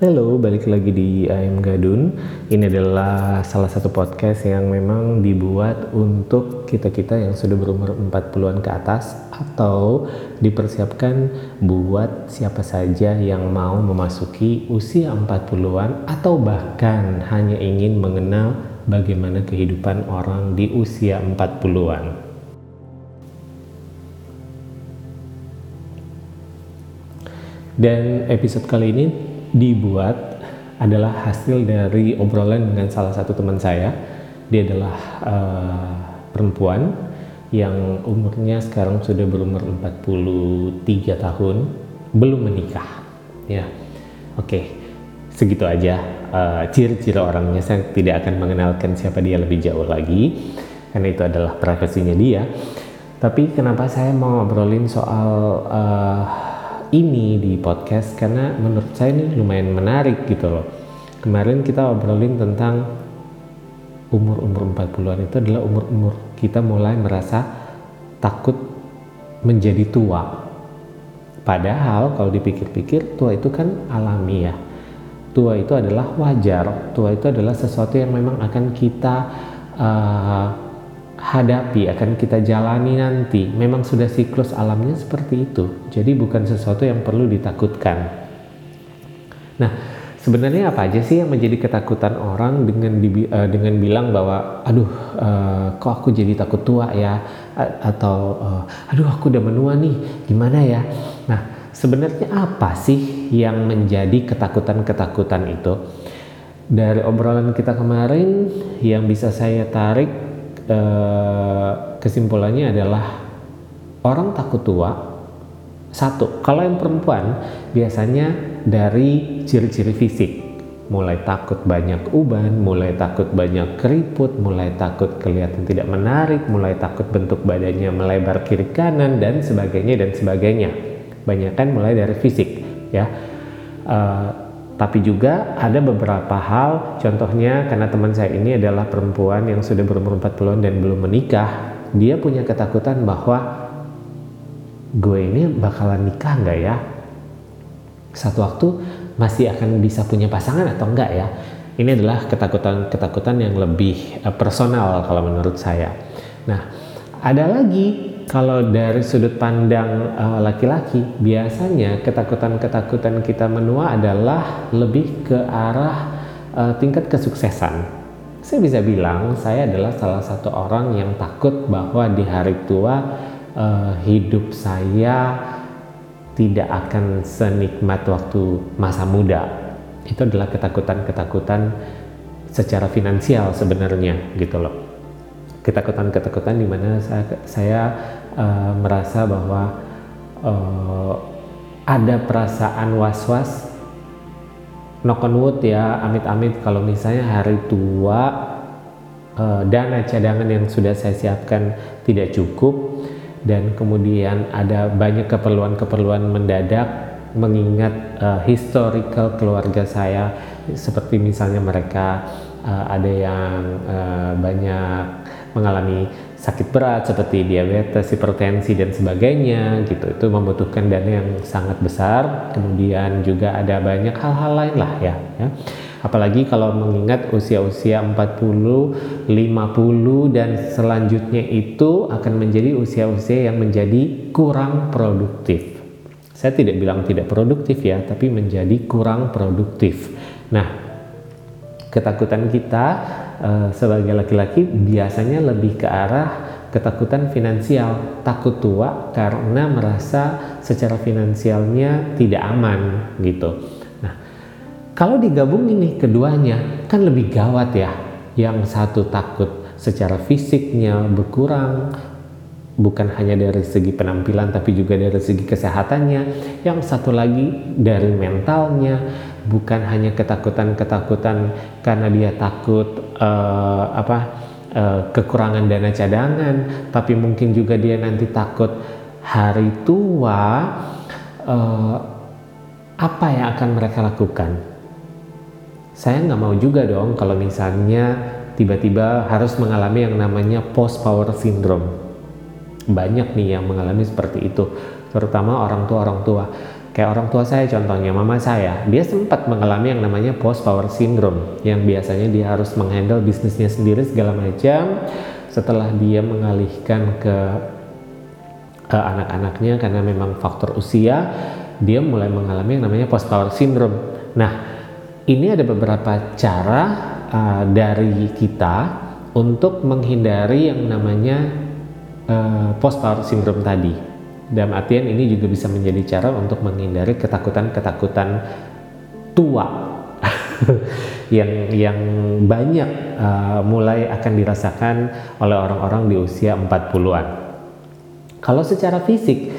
Halo, balik lagi di AM Gadun. Ini adalah salah satu podcast yang memang dibuat untuk kita-kita yang sudah berumur 40-an ke atas atau dipersiapkan buat siapa saja yang mau memasuki usia 40-an atau bahkan hanya ingin mengenal bagaimana kehidupan orang di usia 40-an. Dan episode kali ini dibuat adalah hasil dari obrolan dengan salah satu teman saya. Dia adalah uh, perempuan yang umurnya sekarang sudah berumur 43 tahun, belum menikah. Ya, oke, okay. Segitu aja uh, ciri-ciri orangnya. Saya tidak akan mengenalkan siapa dia lebih jauh lagi, karena itu adalah privasinya dia. Tapi kenapa saya mau ngobrolin soal uh, ini di podcast karena menurut saya ini lumayan menarik gitu loh. Kemarin kita obrolin tentang umur-umur 40-an itu adalah umur-umur kita mulai merasa takut menjadi tua. Padahal kalau dipikir-pikir tua itu kan alami ya. Tua itu adalah wajar. Tua itu adalah sesuatu yang memang akan kita uh, hadapi, akan kita jalani nanti. Memang sudah siklus alamnya seperti itu. Jadi bukan sesuatu yang perlu ditakutkan. Nah, sebenarnya apa aja sih yang menjadi ketakutan orang dengan di, uh, dengan bilang bahwa aduh uh, kok aku jadi takut tua ya atau uh, aduh aku udah menua nih, gimana ya? Nah, sebenarnya apa sih yang menjadi ketakutan-ketakutan itu? Dari obrolan kita kemarin yang bisa saya tarik Eh, kesimpulannya adalah orang takut tua satu kalau yang perempuan biasanya dari ciri-ciri fisik mulai takut banyak uban, mulai takut banyak keriput, mulai takut kelihatan tidak menarik, mulai takut bentuk badannya melebar kiri kanan dan sebagainya dan sebagainya. Banyak kan mulai dari fisik ya. Uh, tapi juga ada beberapa hal, contohnya karena teman saya ini adalah perempuan yang sudah berumur 40-an dan belum menikah, dia punya ketakutan bahwa gue ini bakalan nikah nggak ya? Satu waktu masih akan bisa punya pasangan atau enggak ya? Ini adalah ketakutan-ketakutan yang lebih eh, personal kalau menurut saya. Nah, ada lagi kalau dari sudut pandang eh, laki-laki, biasanya ketakutan-ketakutan kita menua adalah lebih ke arah uh, tingkat kesuksesan. Saya bisa bilang saya adalah salah satu orang yang takut bahwa di hari tua uh, hidup saya tidak akan senikmat waktu masa muda. Itu adalah ketakutan-ketakutan secara finansial sebenarnya gitu loh. Ketakutan-ketakutan di mana saya, saya uh, merasa bahwa uh, ada perasaan was-was knock on wood ya amit-amit. Kalau misalnya hari tua uh, dana cadangan yang sudah saya siapkan tidak cukup dan kemudian ada banyak keperluan-keperluan mendadak mengingat uh, historical keluarga saya seperti misalnya mereka uh, ada yang uh, banyak mengalami sakit berat seperti diabetes, hipertensi dan sebagainya gitu. Itu membutuhkan dana yang sangat besar. Kemudian juga ada banyak hal-hal lain lah ya, ya. Apalagi kalau mengingat usia-usia 40, 50 dan selanjutnya itu akan menjadi usia-usia yang menjadi kurang produktif. Saya tidak bilang tidak produktif ya, tapi menjadi kurang produktif. Nah, ketakutan kita uh, sebagai laki-laki biasanya lebih ke arah ketakutan finansial, takut tua karena merasa secara finansialnya tidak aman gitu. Nah, kalau digabung ini keduanya kan lebih gawat ya. Yang satu takut secara fisiknya berkurang, bukan hanya dari segi penampilan tapi juga dari segi kesehatannya. Yang satu lagi dari mentalnya, bukan hanya ketakutan-ketakutan karena dia takut uh, apa uh, kekurangan dana cadangan, tapi mungkin juga dia nanti takut hari tua uh, apa yang akan mereka lakukan. Saya nggak mau juga dong kalau misalnya tiba-tiba harus mengalami yang namanya post power syndrome. Banyak nih yang mengalami seperti itu, terutama orang tua orang tua. Kayak orang tua saya contohnya, mama saya, dia sempat mengalami yang namanya post power syndrome yang biasanya dia harus menghandle bisnisnya sendiri segala macam. Setelah dia mengalihkan ke uh, anak-anaknya karena memang faktor usia, dia mulai mengalami yang namanya post power syndrome. Nah, ini ada beberapa cara uh, dari kita untuk menghindari yang namanya uh, eh, post power syndrome tadi. Dalam artian ini juga bisa menjadi cara untuk menghindari ketakutan-ketakutan tua yang yang banyak uh, mulai akan dirasakan oleh orang-orang di usia 40-an. Kalau secara fisik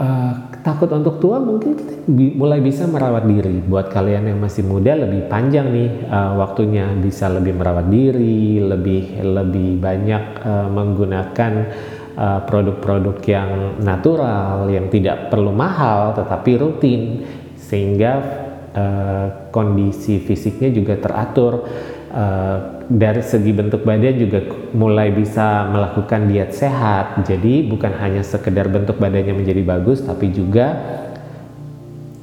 uh, takut untuk tua mungkin kita bi mulai bisa merawat diri. Buat kalian yang masih muda lebih panjang nih uh, waktunya bisa lebih merawat diri, lebih lebih banyak uh, menggunakan produk-produk uh, yang natural, yang tidak perlu mahal tetapi rutin, sehingga uh, kondisi fisiknya juga teratur. Uh, dari segi bentuk badan juga mulai bisa melakukan diet sehat. Jadi bukan hanya sekedar bentuk badannya menjadi bagus, tapi juga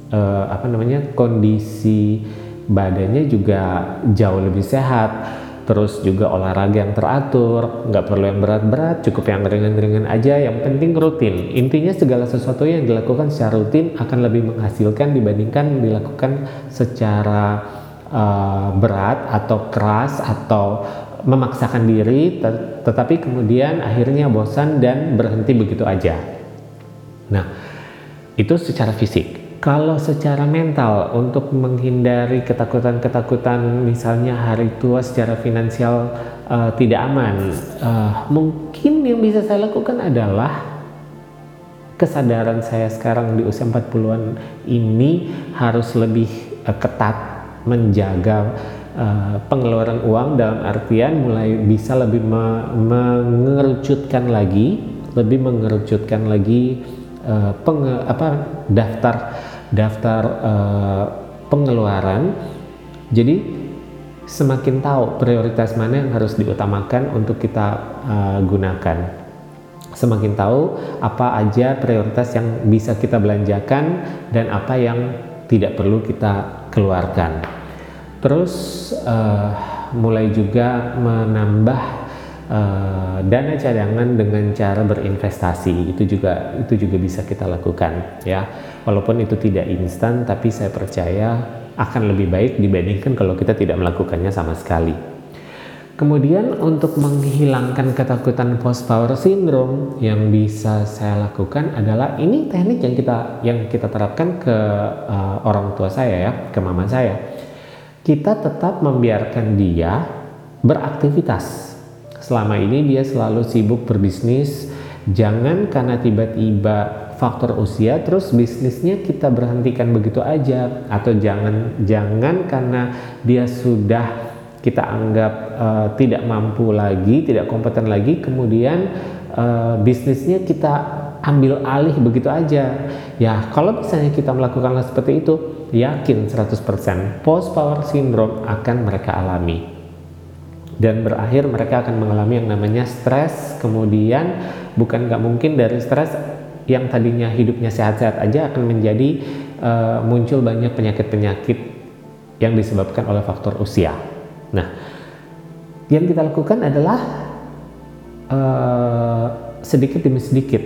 uh, apa namanya kondisi badannya juga jauh lebih sehat terus juga olahraga yang teratur, nggak perlu yang berat-berat, cukup yang ringan-ringan aja, yang penting rutin. Intinya segala sesuatu yang dilakukan secara rutin akan lebih menghasilkan dibandingkan dilakukan secara uh, berat atau keras atau memaksakan diri, tetapi kemudian akhirnya bosan dan berhenti begitu aja. Nah, itu secara fisik. Kalau secara mental untuk menghindari ketakutan-ketakutan misalnya hari tua secara finansial uh, tidak aman, uh, mungkin yang bisa saya lakukan adalah kesadaran saya sekarang di usia 40-an ini harus lebih uh, ketat menjaga uh, pengeluaran uang dalam artian mulai bisa lebih me mengerucutkan lagi, lebih mengerucutkan lagi uh, penge apa daftar daftar uh, pengeluaran. Jadi semakin tahu prioritas mana yang harus diutamakan untuk kita uh, gunakan. Semakin tahu apa aja prioritas yang bisa kita belanjakan dan apa yang tidak perlu kita keluarkan. Terus uh, mulai juga menambah uh, dana cadangan dengan cara berinvestasi itu juga itu juga bisa kita lakukan ya. Walaupun itu tidak instan tapi saya percaya akan lebih baik dibandingkan kalau kita tidak melakukannya sama sekali. Kemudian untuk menghilangkan ketakutan post power syndrome yang bisa saya lakukan adalah ini teknik yang kita yang kita terapkan ke uh, orang tua saya ya ke mama saya. Kita tetap membiarkan dia beraktivitas selama ini dia selalu sibuk berbisnis. Jangan karena tiba-tiba faktor usia terus bisnisnya kita berhentikan begitu aja. Atau jangan jangan karena dia sudah kita anggap uh, tidak mampu lagi tidak kompeten lagi kemudian uh, bisnisnya kita ambil alih begitu aja. Ya kalau misalnya kita melakukan seperti itu yakin 100% post power syndrome akan mereka alami dan berakhir mereka akan mengalami yang namanya stres kemudian bukan nggak mungkin dari stres yang tadinya hidupnya sehat-sehat aja akan menjadi uh, muncul banyak penyakit-penyakit yang disebabkan oleh faktor usia. Nah, yang kita lakukan adalah uh, sedikit demi sedikit,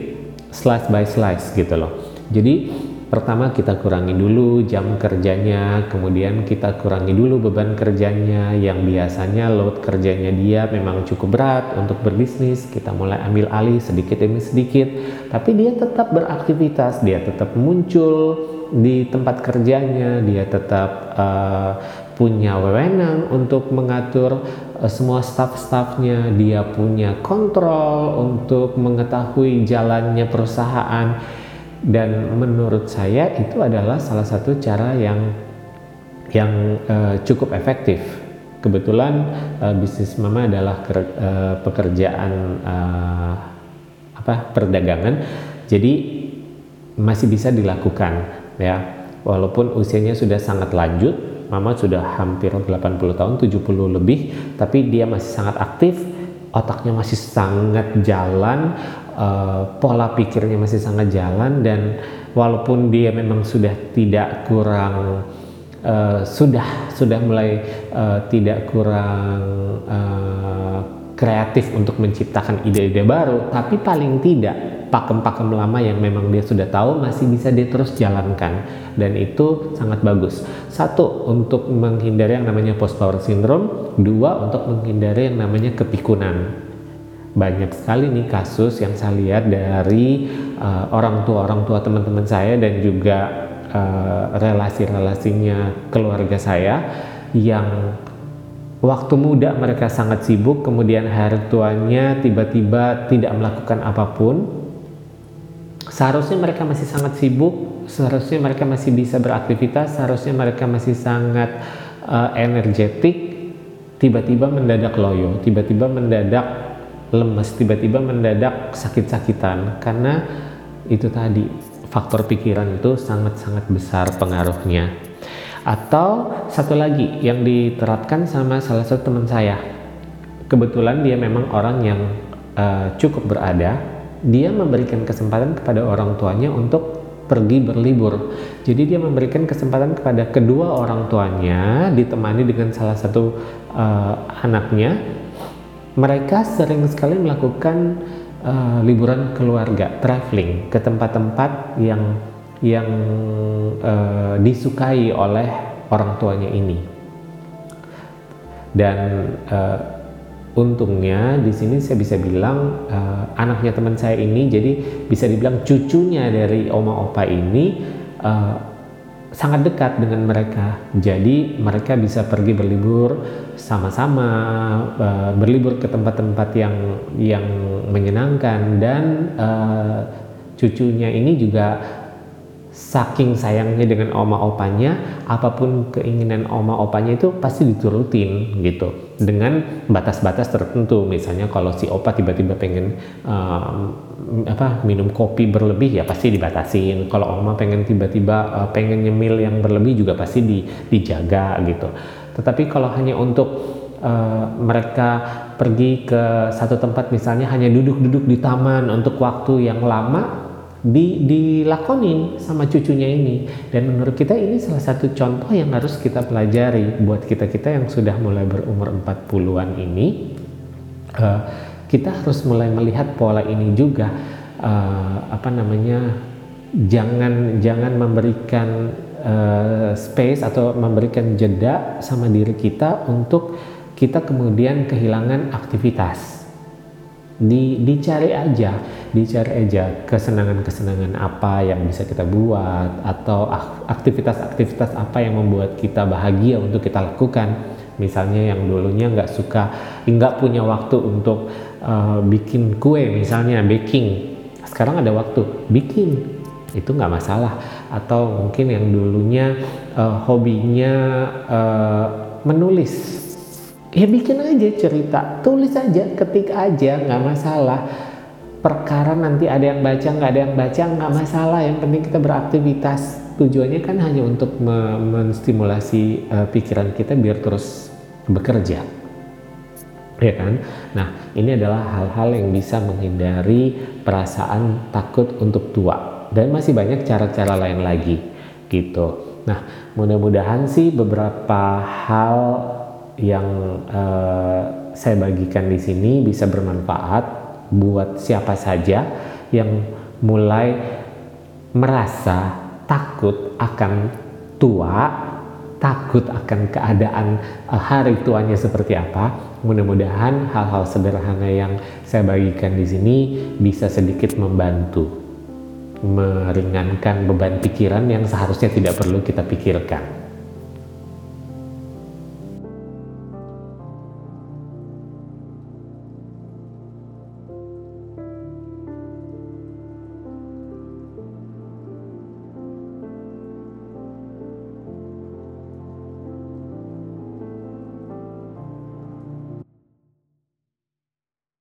slice by slice gitu loh. Jadi pertama kita kurangi dulu jam kerjanya, kemudian kita kurangi dulu beban kerjanya yang biasanya load kerjanya dia memang cukup berat untuk berbisnis, kita mulai ambil alih sedikit demi sedikit, tapi dia tetap beraktivitas, dia tetap muncul di tempat kerjanya, dia tetap uh, punya wewenang untuk mengatur uh, semua staff-staffnya, dia punya kontrol untuk mengetahui jalannya perusahaan dan menurut saya itu adalah salah satu cara yang yang uh, cukup efektif. Kebetulan uh, bisnis mama adalah ker, uh, pekerjaan uh, apa perdagangan, jadi masih bisa dilakukan ya. Walaupun usianya sudah sangat lanjut, Mama sudah hampir 80 tahun, 70 lebih, tapi dia masih sangat aktif, otaknya masih sangat jalan, uh, pola pikirnya masih sangat jalan dan walaupun dia memang sudah tidak kurang uh, sudah sudah mulai uh, tidak kurang uh, kreatif untuk menciptakan ide-ide baru, tapi paling tidak pakem-pakem lama yang memang dia sudah tahu masih bisa dia terus jalankan dan itu sangat bagus. Satu untuk menghindari yang namanya post power syndrome, dua untuk menghindari yang namanya kepikunan. Banyak sekali nih kasus yang saya lihat dari uh, orang tua orang tua teman-teman saya dan juga uh, relasi-relasinya keluarga saya yang waktu muda mereka sangat sibuk kemudian hari tuanya tiba-tiba tidak melakukan apa pun. Seharusnya mereka masih sangat sibuk, seharusnya mereka masih bisa beraktivitas, seharusnya mereka masih sangat uh, energetik, tiba-tiba mendadak loyo, tiba-tiba mendadak lemes, tiba-tiba mendadak sakit-sakitan karena itu tadi faktor pikiran itu sangat-sangat besar pengaruhnya. Atau satu lagi yang diterapkan sama salah satu teman saya. Kebetulan dia memang orang yang uh, cukup berada, dia memberikan kesempatan kepada orang tuanya untuk pergi berlibur. Jadi dia memberikan kesempatan kepada kedua orang tuanya ditemani dengan salah satu uh, anaknya. Mereka sering sekali melakukan uh, liburan keluarga, traveling ke tempat-tempat yang yang uh, disukai oleh orang tuanya ini. Dan uh, untungnya di sini saya bisa bilang uh, anaknya teman saya ini jadi bisa dibilang cucunya dari oma opa ini uh, sangat dekat dengan mereka. Jadi mereka bisa pergi berlibur sama-sama uh, berlibur ke tempat-tempat yang yang menyenangkan. Dan uh, cucunya ini juga saking sayangnya dengan oma opanya apa pun keinginan oma opanya itu pasti diturutin gitu. Dengan batas-batas tertentu. Misalnya kalau si opa tiba-tiba pengen um, apa minum kopi berlebih ya pasti dibatasin. Kalau oma pengen tiba-tiba uh, pengen nyemil yang berlebih juga pasti di, dijaga gitu. Tetapi kalau hanya untuk Uh, mereka pergi ke satu tempat misalnya hanya duduk-duduk di taman untuk waktu yang lama di, dilakonin sama cucunya ini. Dan menurut kita ini salah satu contoh yang harus kita pelajari buat kita-kita yang sudah mulai berumur 40-an ini. Uh, kita harus mulai melihat pola ini juga. Uh, apa namanya jangan jangan memberikan uh, space atau memberikan jeda sama diri kita untuk kita kemudian kehilangan aktivitas di, dicari aja, dicari aja kesenangan-kesenangan apa yang bisa kita buat atau aktivitas-aktivitas apa yang membuat kita bahagia untuk kita lakukan. Misalnya yang dulunya nggak suka, nggak punya waktu untuk uh, bikin kue, misalnya baking. Sekarang ada waktu bikin, itu nggak masalah. Atau mungkin yang dulunya uh, hobinya uh, menulis ya bikin aja cerita tulis aja ketik aja nggak masalah. Perkara nanti ada yang baca nggak ada yang baca nggak masalah. Yang penting kita beraktivitas. Tujuannya kan hanya untuk menstimulasi uh, pikiran kita biar terus bekerja. Ya kan? Nah ini adalah hal-hal yang bisa menghindari perasaan takut untuk tua. Dan masih banyak cara-cara lain lagi gitu. Nah mudah-mudahan sih beberapa hal yang uh, saya bagikan di sini bisa bermanfaat buat siapa saja yang mulai merasa takut akan tua, takut akan keadaan uh, hari tuanya seperti apa. Mudah-mudahan hal-hal sederhana yang saya bagikan di sini bisa sedikit membantu meringankan beban pikiran yang seharusnya tidak perlu kita pikirkan.